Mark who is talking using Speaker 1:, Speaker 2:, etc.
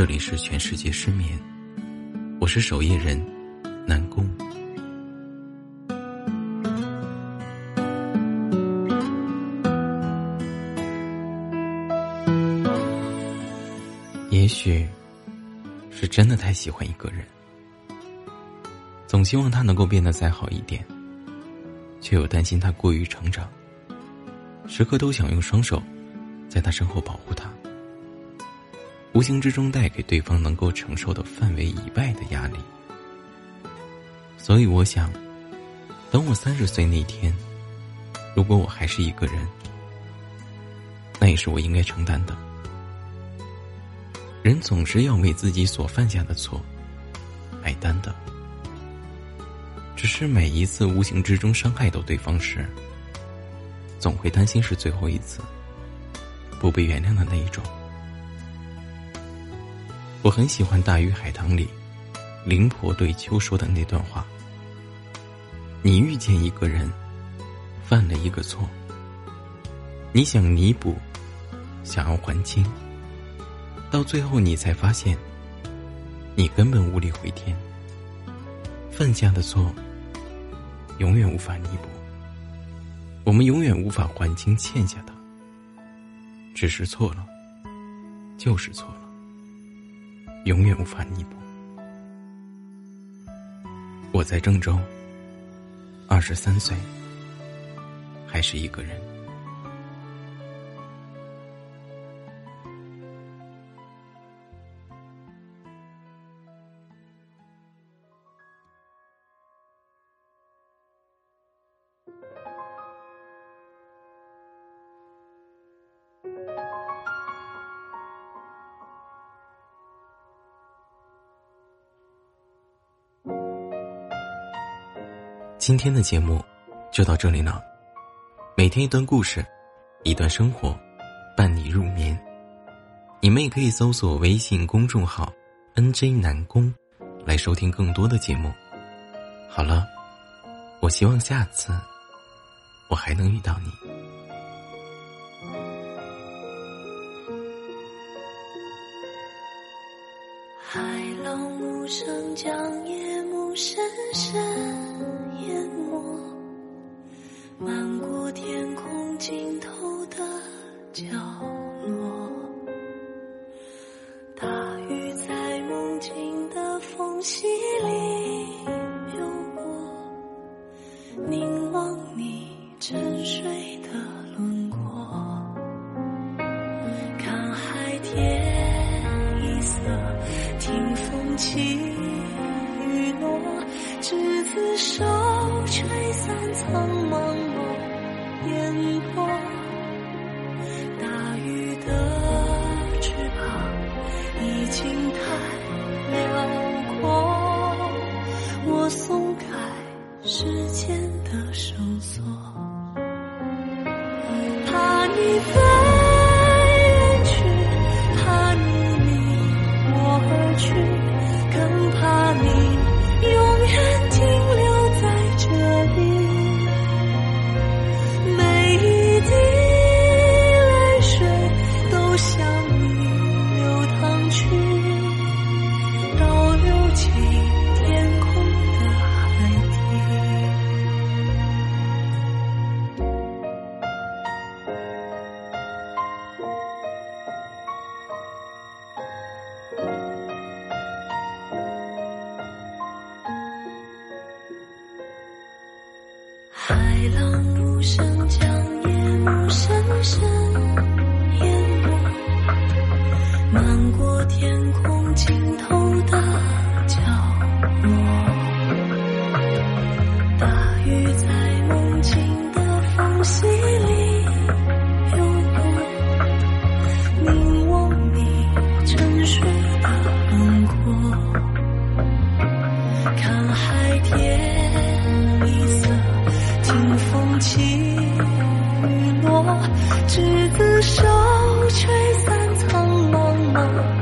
Speaker 1: 这里是全世界失眠，我是守夜人南宫。也许是真的太喜欢一个人，总希望他能够变得再好一点，却又担心他过于成长，时刻都想用双手在他身后保护他。无形之中带给对方能够承受的范围以外的压力，所以我想，等我三十岁那天，如果我还是一个人，那也是我应该承担的。人总是要为自己所犯下的错买单的，只是每一次无形之中伤害到对方时，总会担心是最后一次，不被原谅的那一种。我很喜欢《大鱼海棠》里，灵婆对秋说的那段话：“你遇见一个人，犯了一个错，你想弥补，想要还清，到最后你才发现，你根本无力回天。犯下的错，永远无法弥补，我们永远无法还清欠下的。只是错了，就是错了。”永远无法弥补。我在郑州，二十三岁，还是一个人。今天的节目就到这里了。每天一段故事，一段生活，伴你入眠。你们也可以搜索微信公众号 “nj 南宫”来收听更多的节目。好了，我希望下次我还能遇到你。
Speaker 2: 海浪无声，将夜幕深深。淹没漫过天空尽头的角落，大雨在梦境的缝隙里流过，凝望你沉睡的轮廓，看海天一色，听风起雨落，执子手，吹散苍茫茫。烟波，大雨的翅膀已经太辽阔，我松开时间的绳索，怕你飞海浪无声将夜幕深深淹没漫过天空尽头的角落大鱼在梦境的缝隙里游过凝望你沉睡的轮廓看海天。起雨落，执子手，吹散苍茫茫。